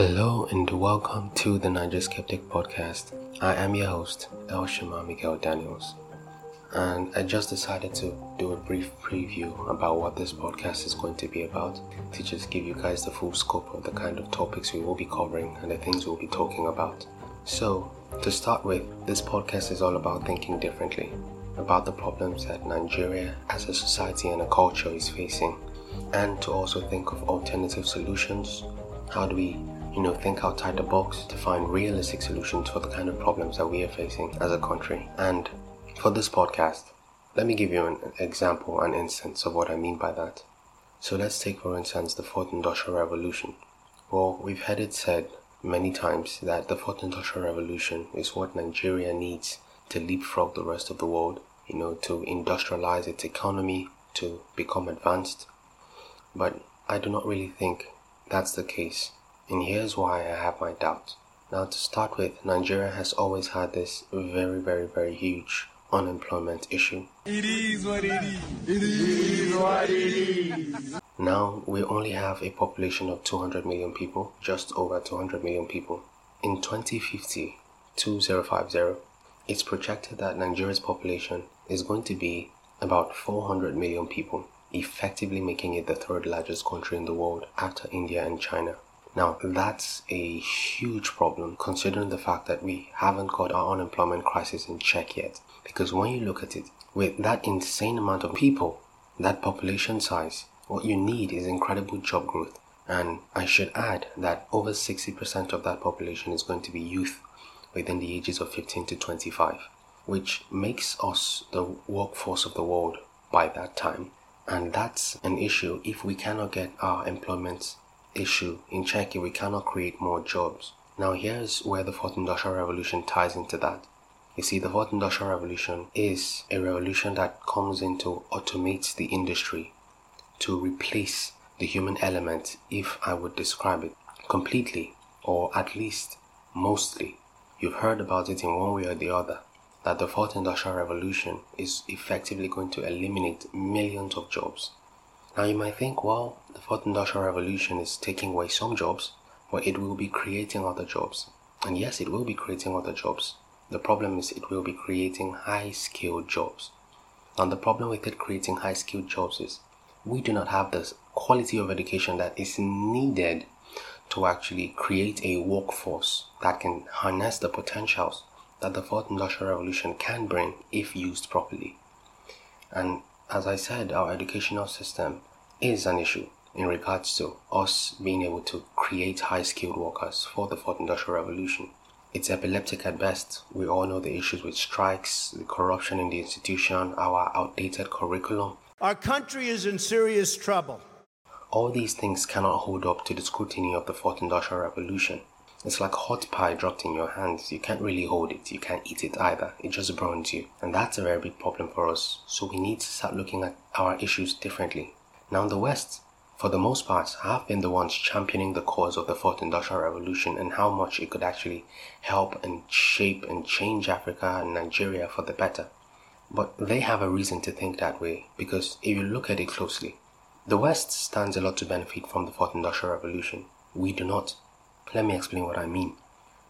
Hello and welcome to the Naijaskeptic podcast. I am your host, El Shema Miguel Daniels, and I just decided to do a brief preview about what this podcast is going to be about to just give you guys the full scope of the kind of topics we will be covering and the things we'll be talking about. So, to start with, this podcast is all about thinking differently, about the problems that Nigeria as a society and a culture is facing, and to also think of alternative solutions. How do we you know, think outside the box to find realistic solutions for the kind of problems that we are facing as a country. And for this podcast, let me give you an example, an instance of what I mean by that. So let's take, for instance, the fourth industrial revolution. Well, we've had it said many times that the fourth industrial revolution is what Nigeria needs to leapfrog the rest of the world, you know, to industrialize its economy, to become advanced. But I do not really think that's the case. And here's why I have my doubts. Now, to start with, Nigeria has always had this very, very, very huge unemployment issue. It is what it is. It is what it is. Now, we only have a population of 200 million people, just over 200 million people. In 2050, 2050, it's projected that Nigeria's population is going to be about 400 million people, effectively making it the third largest country in the world after India and China. Now, that's a huge problem considering the fact that we haven't got our unemployment crisis in check yet. Because when you look at it, with that insane amount of people, that population size, what you need is incredible job growth. And I should add that over 60% of that population is going to be youth within the ages of 15 to 25, which makes us the workforce of the world by that time. And that's an issue if we cannot get our employment issue in if we cannot create more jobs. Now, here's where the fourth industrial revolution ties into that. You see, the fourth industrial revolution is a revolution that comes in to automate the industry to replace the human element, if I would describe it completely, or at least mostly. You've heard about it in one way or the other that the fourth industrial revolution is effectively going to eliminate millions of jobs. Now you might think, well, the fourth industrial revolution is taking away some jobs, but it will be creating other jobs. And yes, it will be creating other jobs. The problem is it will be creating high skilled jobs. And the problem with it creating high skilled jobs is we do not have the quality of education that is needed to actually create a workforce that can harness the potentials that the fourth industrial revolution can bring if used properly. And as I said, our educational system is an issue in regards to us being able to create high skilled workers for the fourth industrial revolution. It's epileptic at best. We all know the issues with strikes, the corruption in the institution, our outdated curriculum. Our country is in serious trouble. All these things cannot hold up to the scrutiny of the fourth industrial revolution. It's like hot pie dropped in your hands. You can't really hold it. You can't eat it either. It just burns you. And that's a very big problem for us. So we need to start looking at our issues differently. Now, in the West, for the most part, have been the ones championing the cause of the fourth industrial revolution and how much it could actually help and shape and change Africa and Nigeria for the better. But they have a reason to think that way because if you look at it closely, the West stands a lot to benefit from the fourth industrial revolution. We do not. Let me explain what I mean.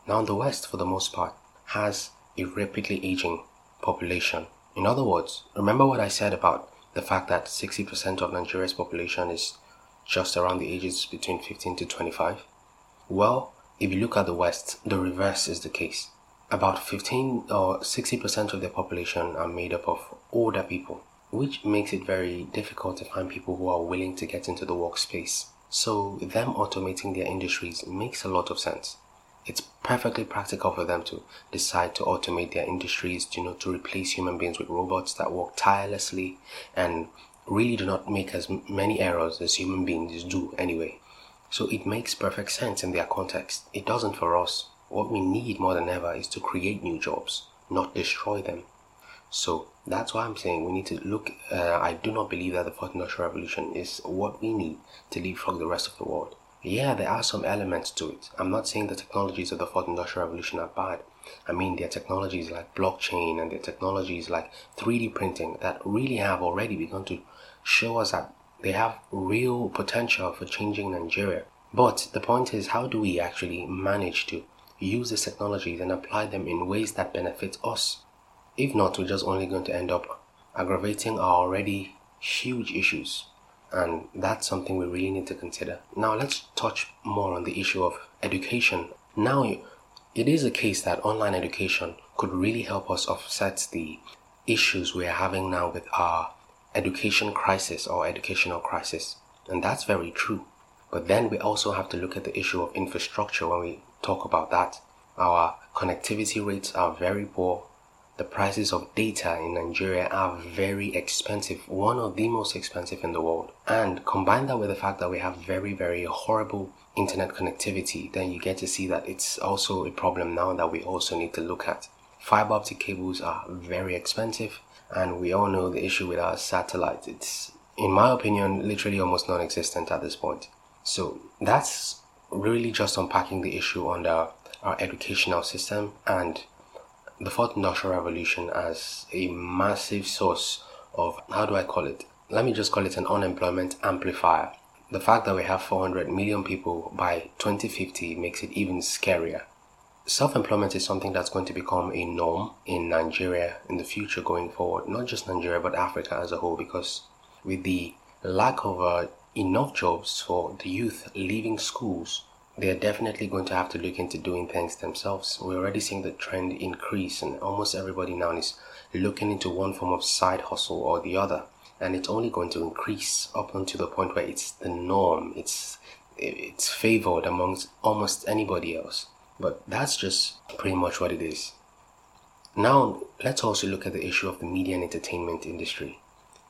Now, the West, for the most part, has a rapidly aging population. In other words, remember what I said about the fact that 60% of Nigeria's population is just around the ages between 15 to 25? Well, if you look at the West, the reverse is the case. About 15 or 60% of their population are made up of older people, which makes it very difficult to find people who are willing to get into the workspace. So, them automating their industries makes a lot of sense. It's perfectly practical for them to decide to automate their industries, you know, to replace human beings with robots that work tirelessly and really do not make as many errors as human beings do anyway. So it makes perfect sense in their context. It doesn't for us. What we need more than ever is to create new jobs, not destroy them. So that's why I'm saying we need to look. Uh, I do not believe that the fourth industrial revolution is what we need to leapfrog the rest of the world. Yeah, there are some elements to it. I'm not saying the technologies of the fourth industrial revolution are bad. I mean, there are technologies like blockchain and there are technologies like 3D printing that really have already begun to show us that they have real potential for changing Nigeria. But the point is, how do we actually manage to use these technologies and apply them in ways that benefit us? If not, we're just only going to end up aggravating our already huge issues. And that's something we really need to consider. Now, let's touch more on the issue of education. Now, it is a case that online education could really help us offset the issues we are having now with our education crisis or educational crisis. And that's very true. But then we also have to look at the issue of infrastructure when we talk about that. Our connectivity rates are very poor. The prices of data in Nigeria are very expensive, one of the most expensive in the world. And combine that with the fact that we have very, very horrible internet connectivity, then you get to see that it's also a problem now that we also need to look at. Fiber optic cables are very expensive, and we all know the issue with our satellites. It's, in my opinion, literally almost non existent at this point. So that's really just unpacking the issue under our educational system and the fourth industrial revolution as a massive source of how do I call it? Let me just call it an unemployment amplifier. The fact that we have 400 million people by 2050 makes it even scarier. Self employment is something that's going to become a norm in Nigeria in the future going forward, not just Nigeria but Africa as a whole, because with the lack of uh, enough jobs for the youth leaving schools, they're definitely going to have to look into doing things themselves. We're already seeing the trend increase, and almost everybody now is looking into one form of side hustle or the other, and it's only going to increase up until the point where it's the norm. It's it's favored amongst almost anybody else. But that's just pretty much what it is. Now, let's also look at the issue of the media and entertainment industry.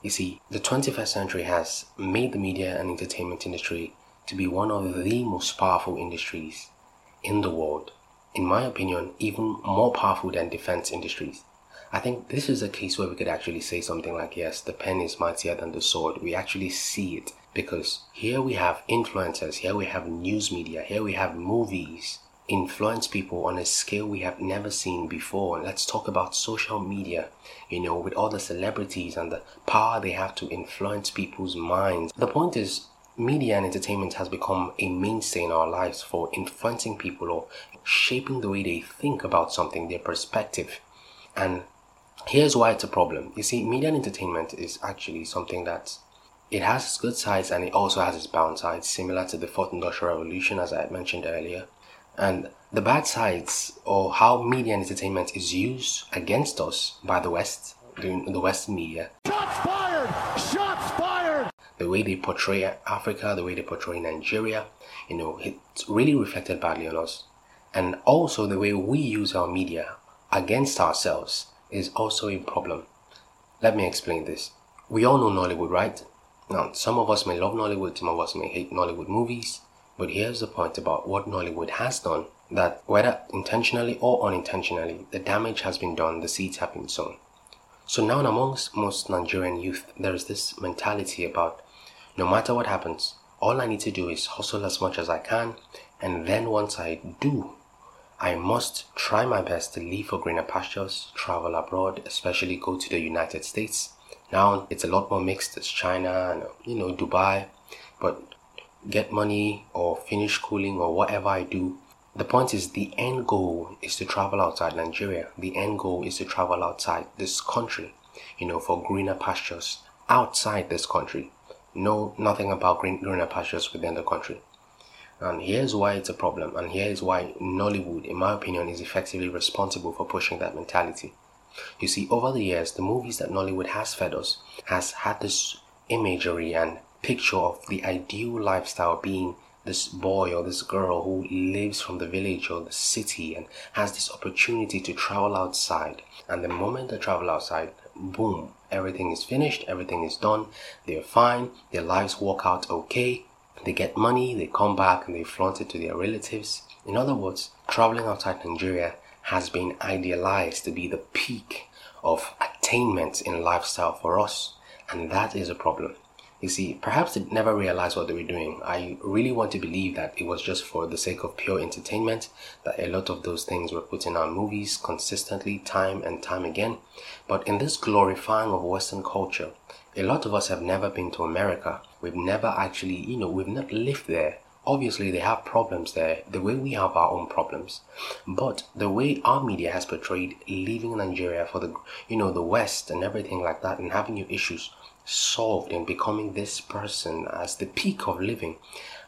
You see, the 21st century has made the media and entertainment industry to be one of the most powerful industries in the world. In my opinion, even more powerful than defense industries. I think this is a case where we could actually say something like, yes, the pen is mightier than the sword. We actually see it because here we have influencers, here we have news media, here we have movies, influence people on a scale we have never seen before. Let's talk about social media, you know, with all the celebrities and the power they have to influence people's minds. The point is, media and entertainment has become a mainstay in our lives for influencing people or shaping the way they think about something, their perspective. And here's why it's a problem. You see, media and entertainment is actually something that it has its good sides and it also has its bad sides, similar to the fourth industrial revolution, as I mentioned earlier. And the bad sides, or how media and entertainment is used against us by the West, the, the Western media. Shots fired! The way they portray Africa, the way they portray Nigeria, you know, it's really reflected badly on us. And also the way we use our media against ourselves is also a problem. Let me explain this. We all know Nollywood, right? Now, some of us may love Nollywood, some of us may hate Nollywood movies, but here's the point about what Nollywood has done that whether intentionally or unintentionally, the damage has been done, the seeds have been sown. So now amongst most Nigerian youth, there is this mentality about no matter what happens, all I need to do is hustle as much as I can, and then once I do, I must try my best to leave for greener pastures, travel abroad, especially go to the United States. Now it's a lot more mixed, it's China and you know Dubai, but get money or finish schooling or whatever I do. The point is, the end goal is to travel outside Nigeria. The end goal is to travel outside this country, you know, for greener pastures outside this country. No, nothing about green, greener pastures within the country. And here's why it's a problem, and here's why Nollywood, in my opinion, is effectively responsible for pushing that mentality. You see, over the years, the movies that Nollywood has fed us has had this imagery and picture of the ideal lifestyle being this boy or this girl who lives from the village or the city and has this opportunity to travel outside. And the moment they travel outside, boom, everything is finished, everything is done, they're fine, their lives work out okay, they get money, they come back and they flaunt it to their relatives. In other words, traveling outside Nigeria has been idealized to be the peak of attainment in lifestyle for us, and that is a problem. You see, perhaps they never realized what they were doing. I really want to believe that it was just for the sake of pure entertainment, that a lot of those things were put in our movies consistently, time and time again. But in this glorifying of Western culture, a lot of us have never been to America. We've never actually, you know, we've not lived there. Obviously, they have problems there, the way we have our own problems. But the way our media has portrayed leaving Nigeria for the, you know, the West and everything like that, and having your issues solved in becoming this person as the peak of living,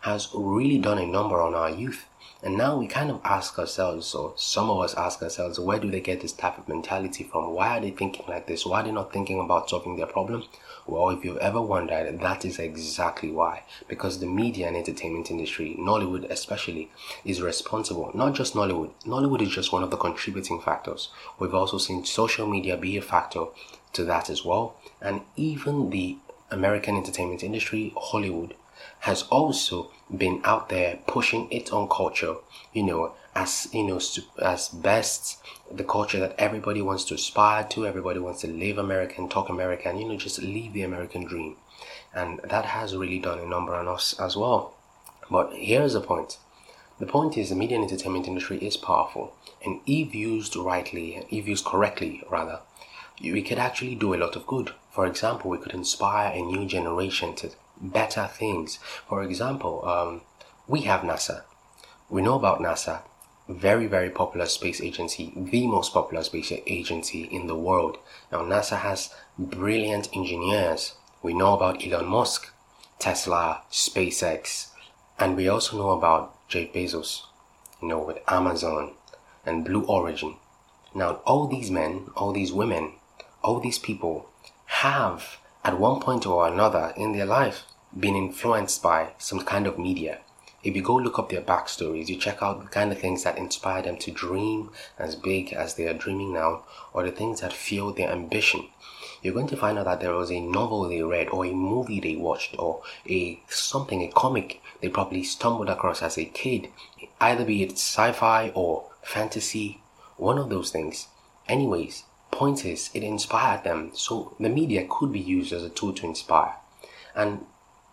has really done a number on our youth. And now we kind of ask ourselves, or some of us ask ourselves, where do they get this type of mentality from? Why are they thinking like this? Why are they not thinking about solving their problem? Well, if you've ever wondered, that is exactly why. Because the media and entertainment industry, Nollywood especially, is responsible. Not just Nollywood. Nollywood is just one of the contributing factors. We've also seen social media be a factor to that as well. And even the American entertainment industry, Hollywood, has also been out there pushing its own culture, you know, as you know, as best the culture that everybody wants to aspire to, everybody wants to live American, talk American, you know, just live the American dream. And that has really done a number on us as well. But here's the point. The point is the media and entertainment industry is powerful, and if used rightly, if used correctly, rather, we could actually do a lot of good. For example, we could inspire a new generation to better things. For example, um, we have NASA. We know about NASA, very, very popular space agency, the most popular space agency in the world. Now, NASA has brilliant engineers. We know about Elon Musk, Tesla, SpaceX, and we also know about Jeff Bezos, you know, with Amazon and Blue Origin. Now, all these men, all these women, all these people have, at one point or another in their life, been influenced by some kind of media. If you go look up their backstories, you check out the kind of things that inspire them to dream as big as they are dreaming now, or the things that fuel their ambition. You're going to find out that there was a novel they read, or a movie they watched, or a something, a comic they probably stumbled across as a kid, either be it sci-fi or fantasy, one of those things. Anyways, point is, it inspired them, so the media could be used as a tool to inspire. And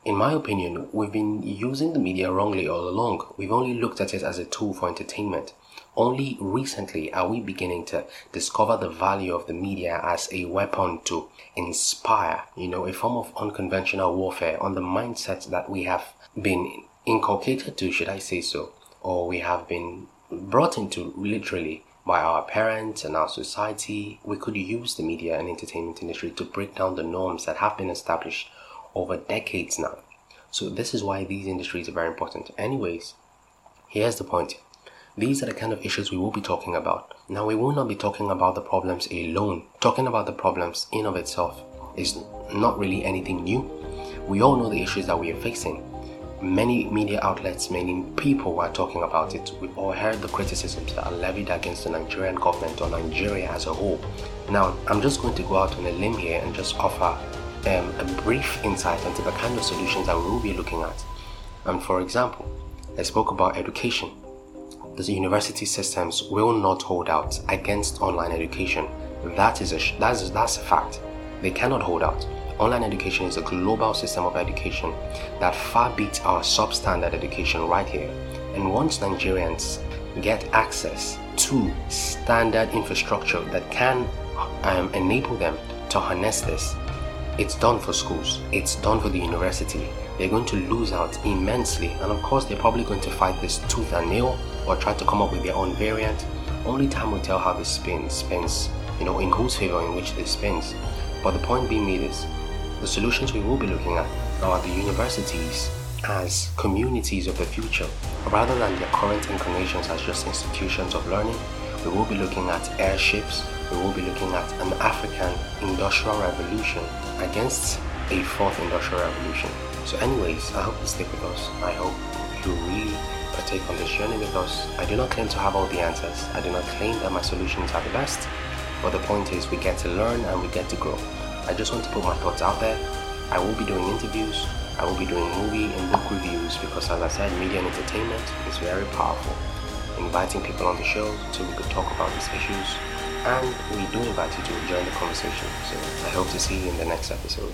in my opinion, we've been using the media wrongly all along. We've only looked at it as a tool for entertainment. Only recently are we beginning to discover the value of the media as a weapon to inspire, you know, a form of unconventional warfare on the mindset that we have been inculcated to, should I say so, or we have been brought into literally by our parents and our society. We could use the media and entertainment industry to break down the norms that have been established over decades now. So this is why these industries are very important. Anyways, here's the point. These are the kind of issues we will be talking about. Now we will not be talking about the problems alone. Talking about the problems in of itself is not really anything new. We all know the issues that we are facing. Many media outlets, many people were talking about it. We've all heard the criticisms that are levied against the Nigerian government or Nigeria as a whole. Now, I'm just going to go out on a limb here and just offer um, a brief insight into the kind of solutions that we will be looking at. And for example, I spoke about education. The university systems will not hold out against online education. That is a that's that's a fact. They cannot hold out. Online education is a global system of education that far beats our substandard education right here. And once Nigerians get access to standard infrastructure that can um, enable them to harness this, it's done for schools, it's done for the university. They're going to lose out immensely, and of course, they're probably going to fight this tooth and nail or try to come up with their own variant. Only time will tell how this spins, spins, you know, in whose favor in which this spins. But the point being made is the solutions we will be looking at are the universities as communities of the future rather than their current incarnations as just institutions of learning. We will be looking at airships, we will be looking at an African industrial revolution against a fourth industrial revolution. So, anyways, I hope you stick with us. I hope you really partake on this journey with us. I do not claim to have all the answers. I do not claim that my solutions are the best. But the point is, we get to learn and we get to grow. I just want to put my thoughts out there. I will be doing interviews. I will be doing movie and book reviews because, as I said, media and entertainment is very powerful. Inviting people on the show so we could talk about these issues and we do invite you to join the conversation. So I hope to see you in the next episode.